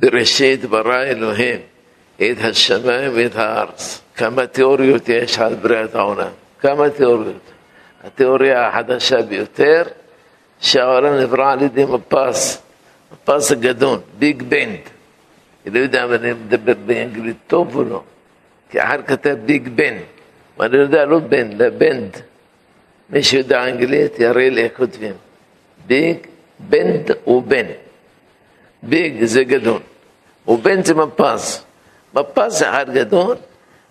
בראשית ברא אלוהים את השמיים ואת הארץ. כמה תיאוריות יש על בריאת העולם? כמה תיאוריות? התיאוריה החדשה ביותר, שהעולם נברא על ידי מפץ, מפץ הגדול, big bang. אני לא יודע אם אני מדבר באנגלית טוב או לא, כי אחר כתב big ben, ואני יודע לא בן, אלא bang. מי שיודע אנגלית יראה לי איך כותבים. ביג, בנד ובן. ביג זה גדול, ובן זה מפז. מפז זה אחד גדול,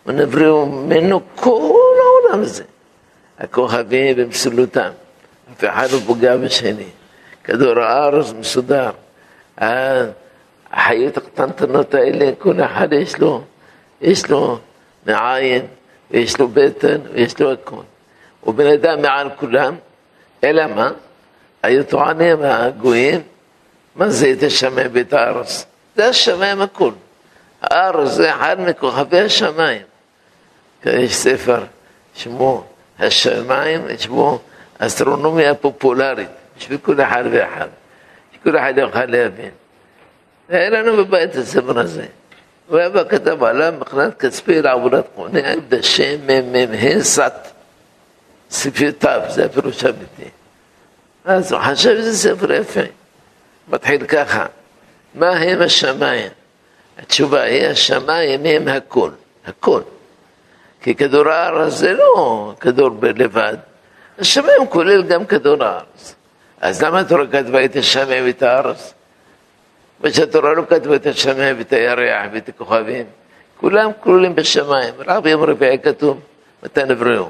ונבראו ממנו כל העולם הזה. הכוכבים במסלותם, אף אחד לא פוגע בשני. כדור הארץ מסודר. החיות הקטנטנות האלה, כל אחד יש לו, יש לו מעין, ויש לו בטן, ויש לו הכל. הוא בן אדם מעל כולם, אלא מה? היו טוענים הגויים, מה זה את השמיים ואת הארץ? זה השמיים הכול. הארץ זה אחד מכוכבי השמיים. יש ספר שמו השמיים, שמו אסטרונומיה פופולרית, בשביל כל אחד ואחד, שכל אחד יוכל להבין. היה לנו בבית את הספר הזה. הוא היה כתב עליו מבחינת כספי לעבודת קונה, בשם מ"מ סת, ספר תו, זה הפירוש האמיתי. אז הוא חשב שזה ספר יפה. מתחיל ככה, מה הם השמיים? התשובה היא, השמיים הם הכל, הכל. כי כדור הארץ זה לא כדור לבד, השמיים כולל גם כדור הארץ. אז למה התורה כתבה את השמיים ואת הארץ? ושהתורה לא כתבה את השמיים ואת הירח ואת הכוכבים, כולם כלולים בשמיים, רק ביום רביעי כתוב, מתי נבראו.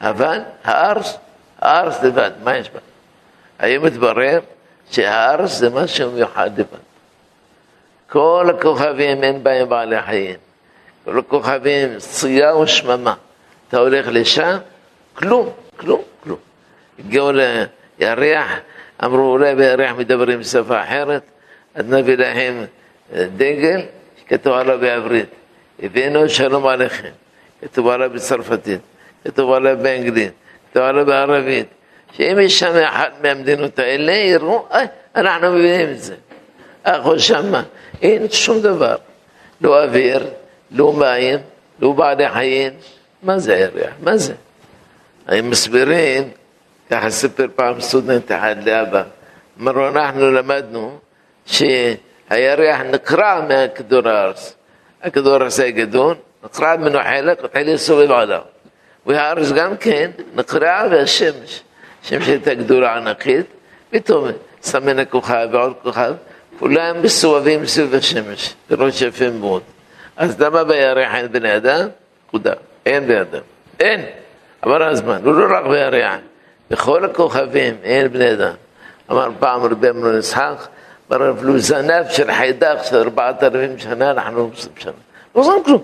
אבל הארץ, הארץ לבד, מה יש בה? היום מתברר שהארץ זה משהו מיוחד לבד. כל הכוכבים אין בהם בעלי חיים. כל הכוכבים צויה ושממה. אתה הולך לשם, כלום, כלום, כלום. הגיעו לירח, אמרו אולי בירח מדברים בשפה אחרת, אז נביא להם דגל שכתוב עליו בעברית. הבאנו שלום עליכם. כתוב עליו בצרפתית, כתוב עליו באנגלית, כתוב עליו בערבית. שאם יש שם אחת מהמדינות האלה, יראו, אה, אנחנו מבינים את זה. אנחנו שמה, אין שום דבר. לא אוויר, לא מים, לא בעלי חיים. מה זה הירח? מה זה? הם מסבירים, ככה סיפר פעם סטודנט אחד לאבא, אמרו, אנחנו למדנו שהירח נקרע מהכדור הארץ. הכדור הארץ היה גדול, נקרע ממנו חלק, התחיל לסובב עליו. והארץ גם כן נקרעה והשמש. השמש הייתה גדולה ענקית, פתאום סמן הכוכב ועוד כוכב, כולם מסובבים סביב השמש, לראות יפה מאוד. אז למה בירח אין בני אדם? נקודה. אין בני אדם. אין. עבר הזמן, הוא לא רק בירח. בכל הכוכבים אין בני אדם. אמר פעם רבי אמנון יצחק, אמר אפילו זנב של חיידק של ארבעת אלפים שנה, אנחנו לא עושים שנה. לא עושים כלום.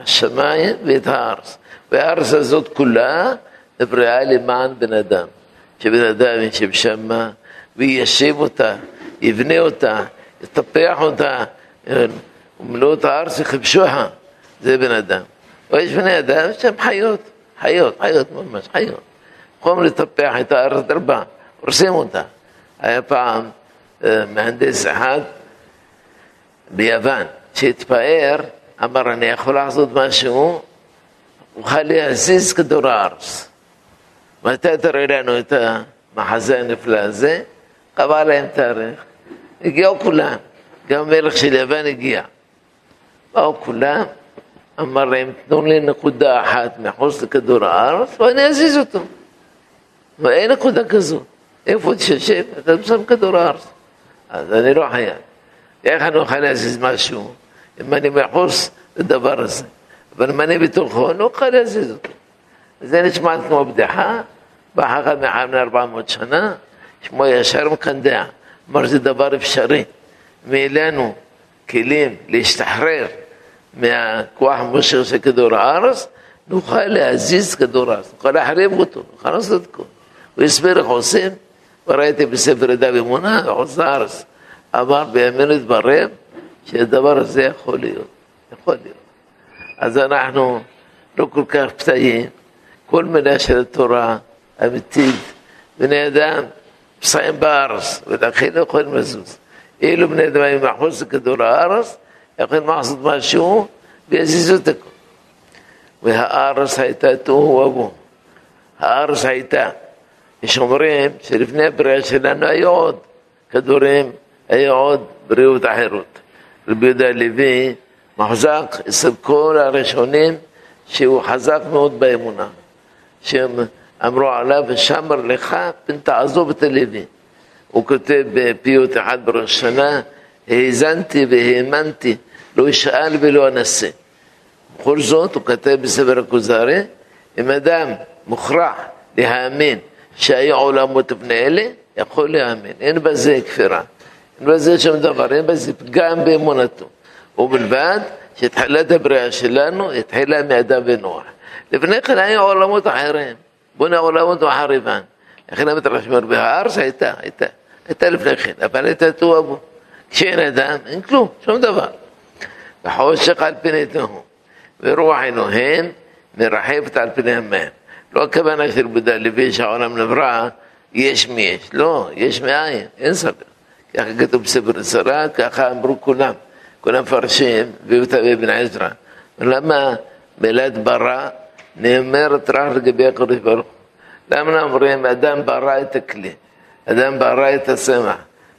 השמיים ואת הארץ. והארץ הזאת כולה נבראה למען בן אדם. שבן אדם ישב שמה ויישב אותה, יבנה אותה, יטפח אותה, ומלוא את הארץ יכבשוה, זה בן אדם. ויש בני אדם שהם חיות, חיות, חיות ממש, חיות. יכולים לטפח את הארץ דרבה, הורסים אותה. היה פעם מהנדס אחד ביוון שהתפאר, אמר אני יכול לעשות משהו, אוכל להזיז כדור הארץ. מתי תראה לנו את המחזה הנפלא הזה? קבע להם תאריך. הגיעו כולם, גם המלך של יוון הגיע. באו כולם, אמר להם, תנו לי נקודה אחת מחוץ לכדור הארץ ואני אזיז אותו. ואין נקודה כזו. איפה תשב? אתה שם כדור הארץ. אז אני לא חייב. איך אני אוכל להזיז משהו אם אני מחוץ לדבר הזה? אבל אם אני בתוכו, אני לא אוכל להזיז אותו. זה נשמע כמו בדיחה, בא חכם לפני 400 שנה, שמו ישר מקנדע, אמר זה דבר אפשרי. מאלינו כלים להשתחרר מהכוח המושך של כדור הארץ, נוכל להזיז כדור הארץ, נוכל להחריב אותו, נוכל לעשות את כל. הוא הסביר איך עושים, וראיתי בספר ידע ואמונה, בחוץ לארץ, אמר בימינו התברר שהדבר הזה יכול להיות, יכול להיות. אז אנחנו לא כל כך פתאים, כל מילה של התורה אמיתית, בני אדם מסיים בארץ, ולכן לא יכולים לזוז. אילו בני אדם היו מחוץ לכדור הארץ, יכולים לעשות משהו ויזיזו את הכל. והארץ הייתה תוהו ובוהו. הארץ הייתה. יש אומרים שלפני הבריאה שלנו היו עוד כדורים, היו עוד בריאות אחרות. רבי יהודה הלוי מחזק אצל כל הראשונים שהוא חזק מאוד באמונה. שהם אמרו עליו, ושמר לך פן תעזוב את הלוי. הוא כותב בפיוט אחד בראש שנה, האזנתי והאמנתי, לא אשאל ולא אנסה. בכל זאת, הוא כותב בספר הכוזרי, אם אדם מוכרח להאמין שהיו עולמות לפני אלה, יכול להאמין. אין בזה כפירה, אין בזה שום דבר, אין בזה פגם באמונתו. ובלבד שתחילת הבריאה שלנו התחילה מאדם ונוח. לפני כן היו עולמות אחרים, Bona ulah untuk harifan. Akhirnya بها. bihar saya tak, tak. التالف افان أفليت توابو شئنا دام انكلو. شو بحوش حوش قلبينته بروح نهين من رحيفة البنهم لو كبان أكثر بدا اللي فيه شعورا من امرأة يشميش لو يشمي مياين انصبر كأخ كتب سبر السراء كاخا أمرو كلام. كلام فرشين بيوتا بن عزرا. لما ميلاد برا נאמרת רק לגבי הקדוש ברוך הוא? למה אומרים אדם ברא את הכלי, אדם ברא את הצמח?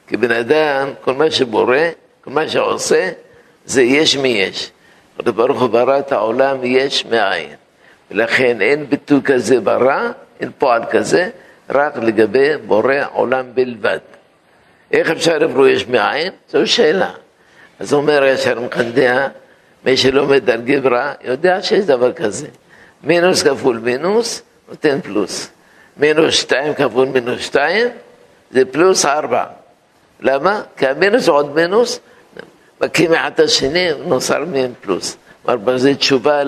כי בן אדם, כל מה שבורא, כל מה שעושה, זה יש מי יש. הקדוש ברוך הוא ברא את העולם יש מאין. ולכן אין ביטוי כזה ברא, אין פועל כזה, רק לגבי בורא עולם בלבד. איך אפשר לברוא יש מאין? זו שאלה. אז אומר ישר מקנדיה, מי שלומד על גברה, יודע שיש דבר כזה. מינוס כפול מינוס נותן פלוס. מינוס שתיים כפול מינוס שתיים זה פלוס ארבע. למה? כי המינוס עוד מינוס, מקים אחד את השני, נוצר מהם פלוס. כלומר, זו תשובה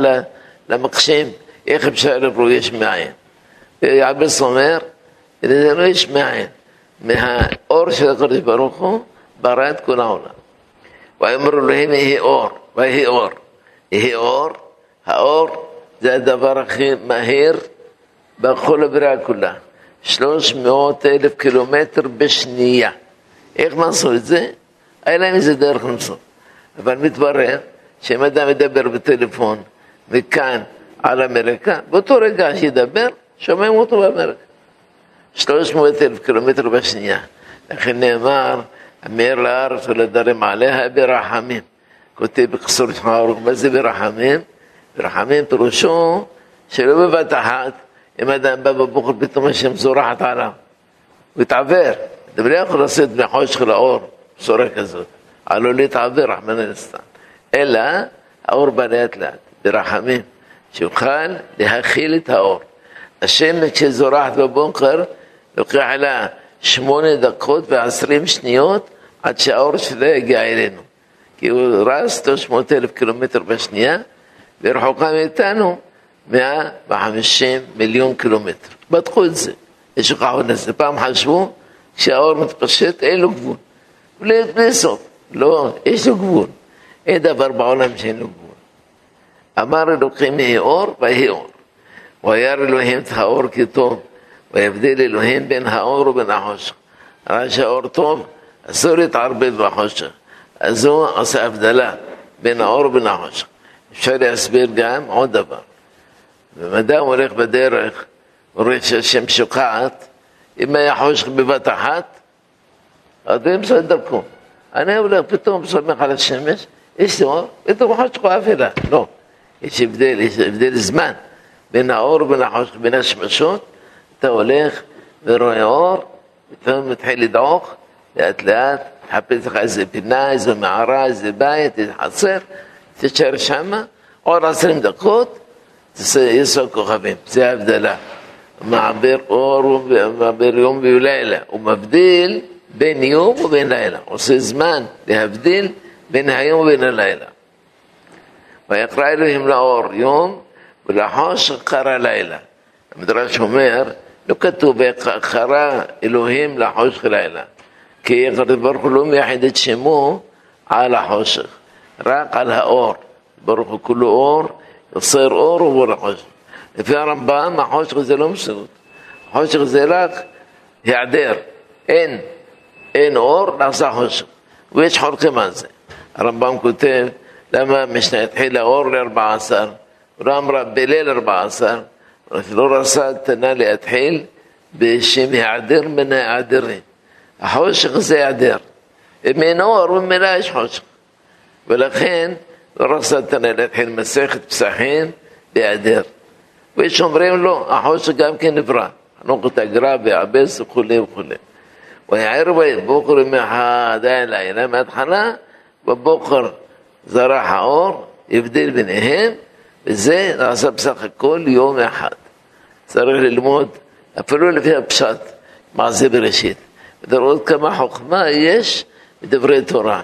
למקשים, איך אפשר לברוא יש מאין. יעבס אומר, זה לא יש מאין. מהאור של הקדוש ברוך הוא ברא את כל העולם. ויאמר אלוהים יהי אור, ויהי אור. יהי אור, האור זה הדבר הכי מהיר בכל הבריאה כולה. שלוש מאות אלף קילומטר בשנייה. איך נעשו את זה? היה להם איזה דרך לנסות. אבל מתברר שאם אדם מדבר בטלפון מכאן על אמריקה, באותו רגע שידבר, שומעים אותו באמריקה. שלוש מאות אלף קילומטר בשנייה. לכן נאמר, המאיר לארץ ולדרים עליה ברחמים. כותב בקסור שמערוך, מה זה ברחמים? ברחמים פירושו שלא בבת אחת, אם אדם בא בבוקר פתאום השם זורחת עליו, הוא התעוור. אתה לא יכול לעשות מחושך לאור בשורה כזאת, עלול להתעוור, רחמנא ליצלן. אלא האור בא לאט לאט, ברחמים, שיוכל להכיל את האור. השמש שזורחת בבוקר, לוקח לה שמונה דקות ועשרים שניות עד שהאור שלה יגיע אלינו. כי הוא רץ 300 אלף קילומטר בשנייה, ורחוקה מאיתנו 150 מיליון קילומטר. בדקו את זה, יש לך עוד לזה. פעם חשבו כשהאור מתפשט אין לו גבול. בלי, בלי סוף. לא, יש לו גבול. אין דבר בעולם שאין לו גבול. אמר אלוקים יהי אור ויהי אור. וירא אלוהים את האור כטוב, ויבדיל אלוהים בין האור ובין החושך. ראה שהאור טוב, אסור להתערבב בחושך. אז הוא עושה הבדלה בין האור ובין החושך. אפשר להסביר גם עוד דבר. אם אדם הולך בדרך, הוא רואה שהשם שוקעת, אם היה חושך בבת אחת, אז הוא ימצא את דרכו. אני הולך פתאום, סומך על השמש, יש אור, פתאום חושך הוא אפלה. לא, יש הבדל, יש הבדל זמן בין האור ובין החושך, בין השמשות, אתה הולך ורואה אור, פתאום מתחיל לדעוך, לאט לאט, תחפש לך איזה פינה, איזה מערה, איזה בית, איזה חצר, תישאר שמה, עוד עשרים דקות, יש עוד כוכבים, זה ההבדלה. מעבר אור ומעבר יום ולילה, הוא מבדיל בין יום ובין לילה, עושה זמן להבדיל בין היום ובין הלילה. ויקרא אלוהים לאור יום ולחושך קרא לילה. המדרש אומר, לא כתוב וקרא אלוהים לחושך לילה, כי הקדוש ברוך הוא לא מייחד את שמו על החושך, راق لها أور بروح كله أور يصير أور وبروح في رمبان ما حوش غزيلا مش حوش غزلك يعدير. إن إن أور نعصى حوش. ويش حور كمان زي رمبان كتب لما مش نتحيل أور لأربعة عشر رام رب ليل أربع عشر لو رسال تنالي أتحيل بشم يعدير من يعدير حوش غزي يعدير. من أور ومن لا يش حوش. ולכן לא רצה תנא להתחיל מסכת פסחים בהיעדר. ויש אומרים לו, החושך גם כן נברא. חנוכת הגרא ועבס וכולי וכולי. ויער בבוקר יום אחד היה לילה מההתחלה, בבוקר זרח האור, הבדל ביניהם, וזה נעשה בסך הכל יום אחד. צריך ללמוד, אפילו לפי הפשט, מעשה בראשית. ולראות כמה חוכמה יש בדברי תורה.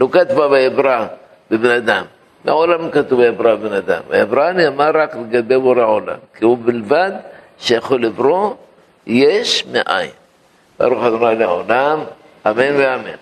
לא כתבה ויברא בבן אדם. מעולם כתוב ויברא בן אדם. ויברא נאמר רק לגבי בורא עולם, כי הוא בלבד שיכול לברוא יש מאין. ברוך ה' לעולם, אמן ואמן.